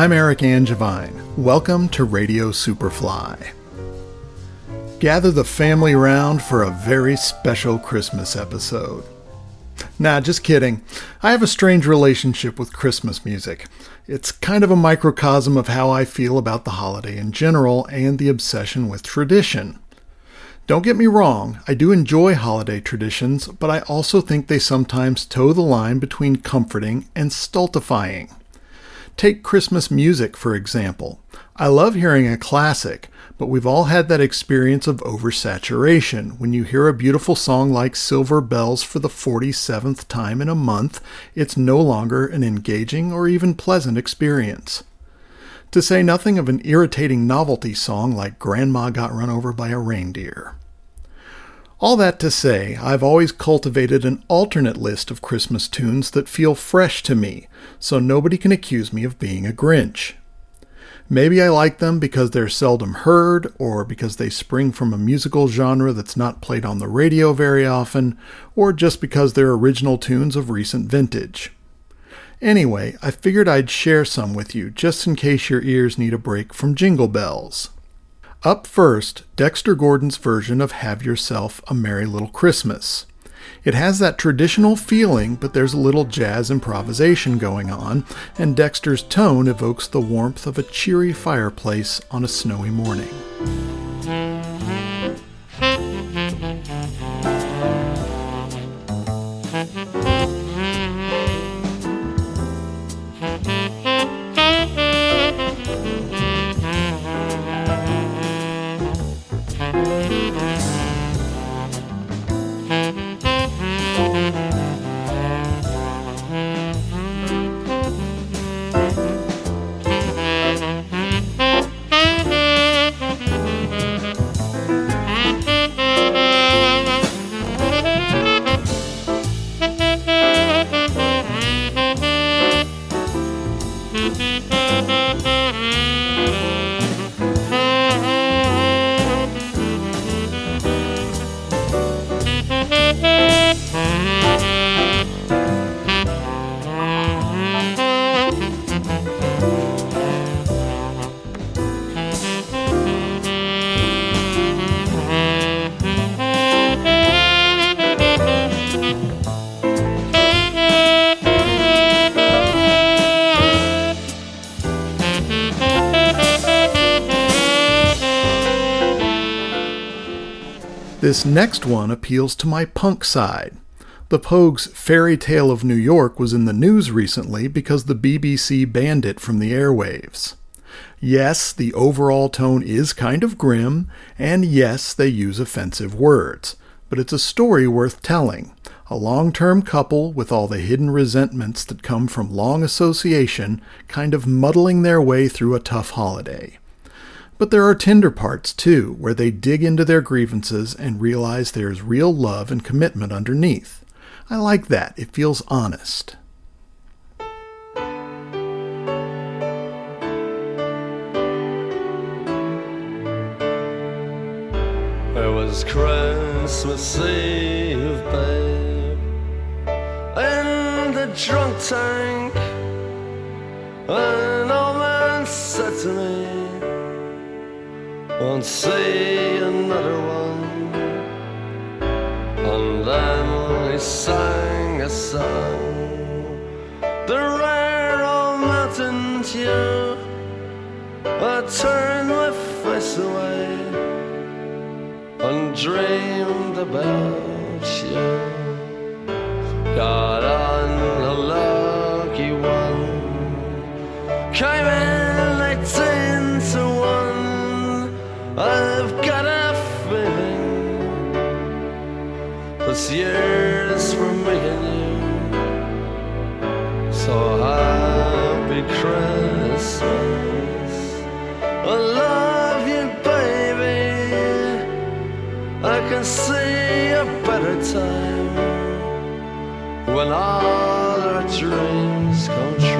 I'm Eric Angevine. Welcome to Radio Superfly. Gather the family round for a very special Christmas episode. Nah, just kidding. I have a strange relationship with Christmas music. It's kind of a microcosm of how I feel about the holiday in general and the obsession with tradition. Don't get me wrong, I do enjoy holiday traditions, but I also think they sometimes toe the line between comforting and stultifying. Take Christmas music, for example. I love hearing a classic, but we've all had that experience of oversaturation. When you hear a beautiful song like Silver Bells for the 47th time in a month, it's no longer an engaging or even pleasant experience. To say nothing of an irritating novelty song like Grandma Got Run Over by a Reindeer. All that to say, I've always cultivated an alternate list of Christmas tunes that feel fresh to me, so nobody can accuse me of being a Grinch. Maybe I like them because they're seldom heard, or because they spring from a musical genre that's not played on the radio very often, or just because they're original tunes of recent vintage. Anyway, I figured I'd share some with you just in case your ears need a break from jingle bells. Up first, Dexter Gordon's version of Have Yourself a Merry Little Christmas. It has that traditional feeling, but there's a little jazz improvisation going on, and Dexter's tone evokes the warmth of a cheery fireplace on a snowy morning. This next one appeals to my punk side. The Pogues' Fairy Tale of New York was in the news recently because the BBC banned it from the airwaves. Yes, the overall tone is kind of grim, and yes, they use offensive words, but it's a story worth telling. A long term couple with all the hidden resentments that come from long association kind of muddling their way through a tough holiday. But there are tender parts, too, where they dig into their grievances and realize there's real love and commitment underneath. I like that. It feels honest. It was Christmas Eve, babe, in the drunk tank. An old man said to me, won't see another one. And then we sang a song, the rare old mountain tune. I turned my face away and dreamed about you. Got I can see a better time when all our dreams come true.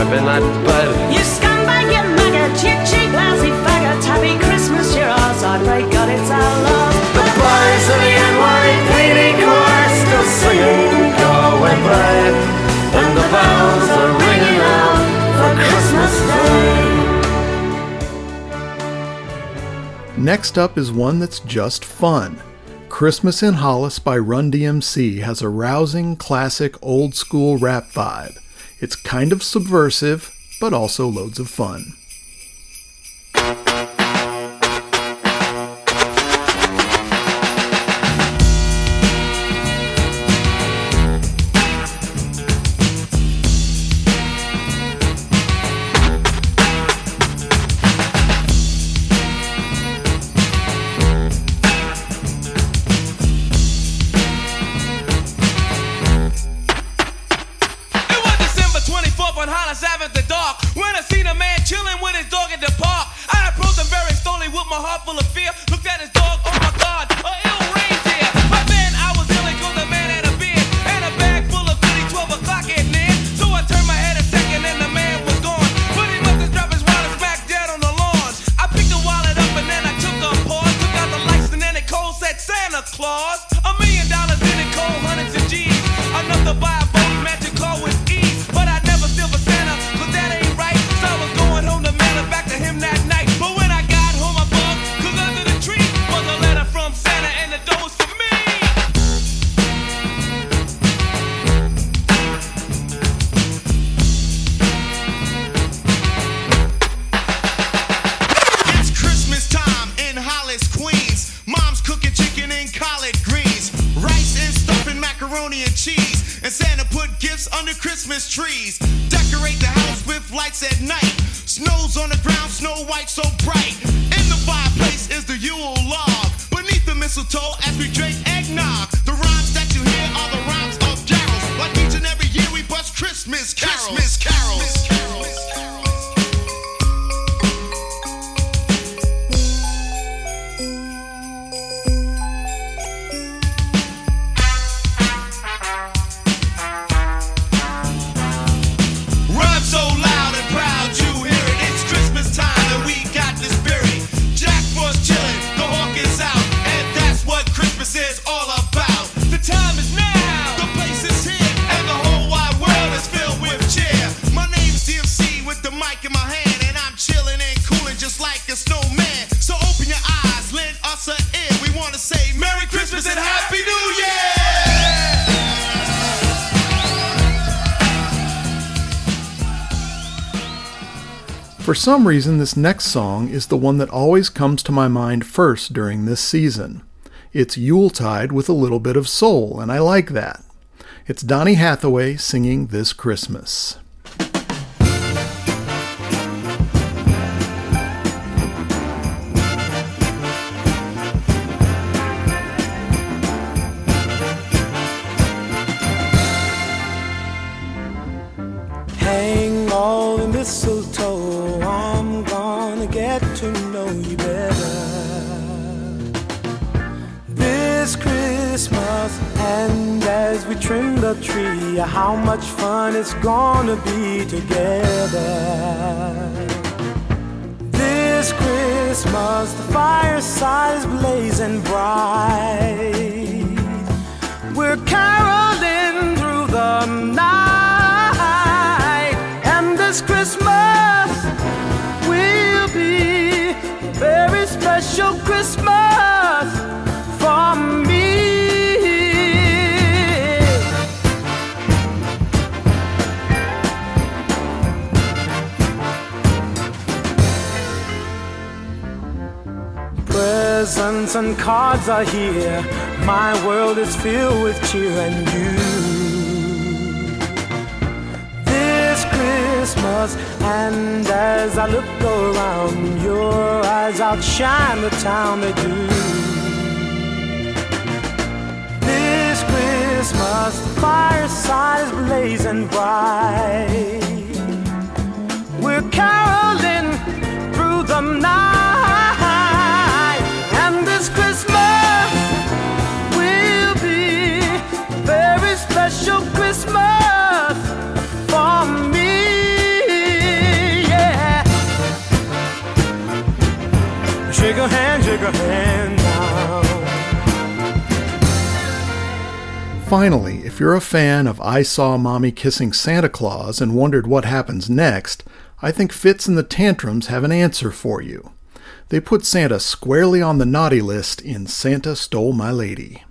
On a drip in that bed. You scumbag, you maggot, you cheap, lousy faggot. Happy Christmas, you're ours. I pray God it's our love. The boys of the NYPD choir still singing Go away, babe. And the bells are ringing out for Christmas Day. Next up is one that's just fun. Christmas in Hollis by Run DMC has a rousing, classic, old school rap vibe. It's kind of subversive, but also loads of fun. Decorate the house with lights at night. Snow's on the ground, snow white so bright. In the fireplace is the Yule log. Beneath the mistletoe as we drink eggnog. The rhymes that you hear are the rhymes of carols. Like each and every year we bust Christmas carols. Christmas carols. Rhyme For some reason, this next song is the one that always comes to my mind first during this season. It's Yuletide with a little bit of soul, and I like that. It's Donny Hathaway singing This Christmas. This Christmas, and as we trim the tree, how much fun it's gonna be together. This Christmas, the fireside is blazing bright. We're caroling through the night, and this Christmas special Christmas for me. Presents and cards are here. My world is filled with cheer and you. Christmas, and as I look around, your eyes outshine the town they do. This Christmas, the fireside is blazing bright. We're caroling through the night, and this Christmas will be very special Christmas hand, hand now. Finally, if you're a fan of I Saw Mommy Kissing Santa Claus and wondered what happens next, I think Fitz and the Tantrums have an answer for you. They put Santa squarely on the naughty list in Santa Stole My Lady.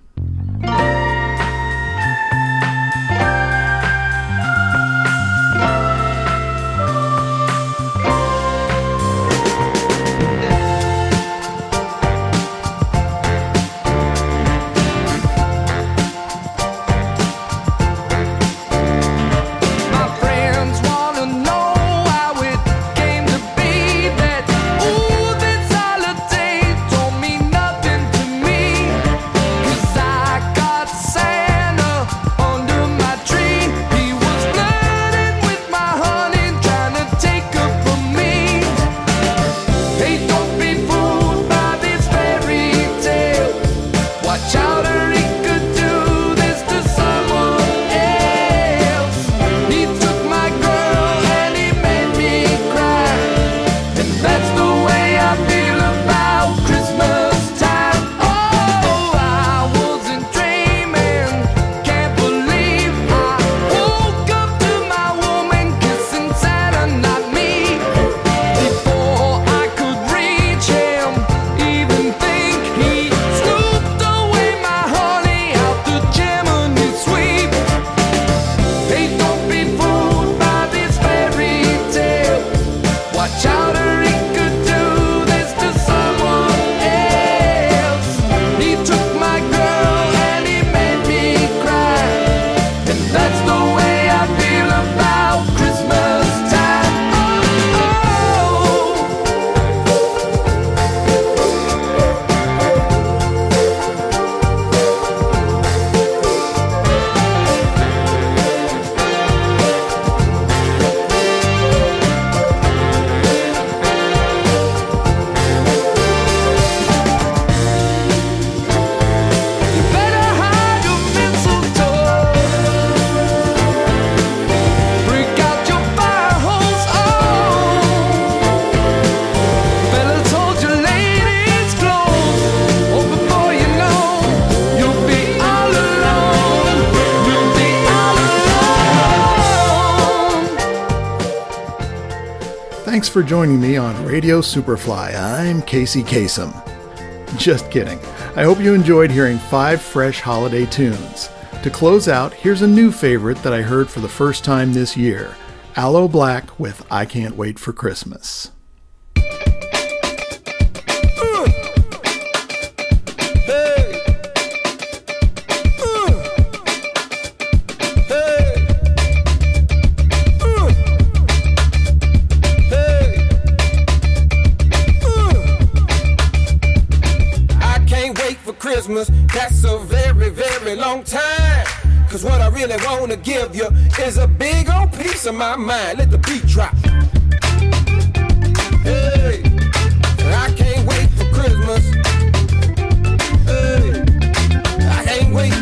For joining me on Radio Superfly. I'm Casey Kasem. Just kidding. I hope you enjoyed hearing five fresh holiday tunes. To close out, here's a new favorite that I heard for the first time this year Aloe Blacc with I Can't Wait for Christmas. Christmas. That's a very, very long time. Cause what I really wanna give you is a big old piece of my mind. Let the beat drop. Hey, I can't wait for Christmas. Hey, I can't wait.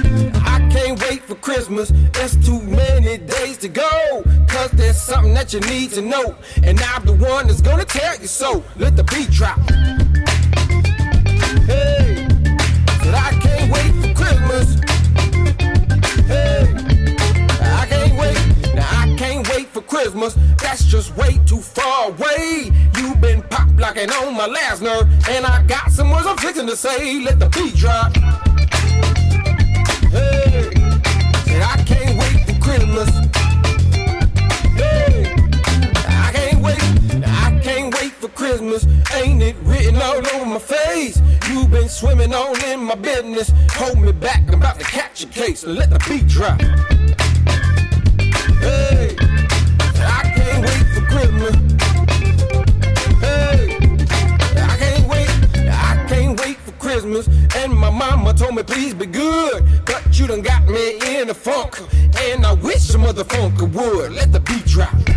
I can't wait for Christmas. There's too many days to go. Cause there's something that you need to know. And I'm the one that's gonna tell you so. Let the beat drop. Hey, to say. Let the beat drop. Hey, said I can't wait for Christmas. Hey, I can't wait. I can't wait for Christmas. Ain't it written all over my face? you been swimming all in my business. Hold me back, I'm about to catch a case. Let the beat drop. Hey, I can't wait for Christmas. Christmas. And my mama told me, please be good. But you done got me in a funk. And I wish some other funk would. Let the beat drop.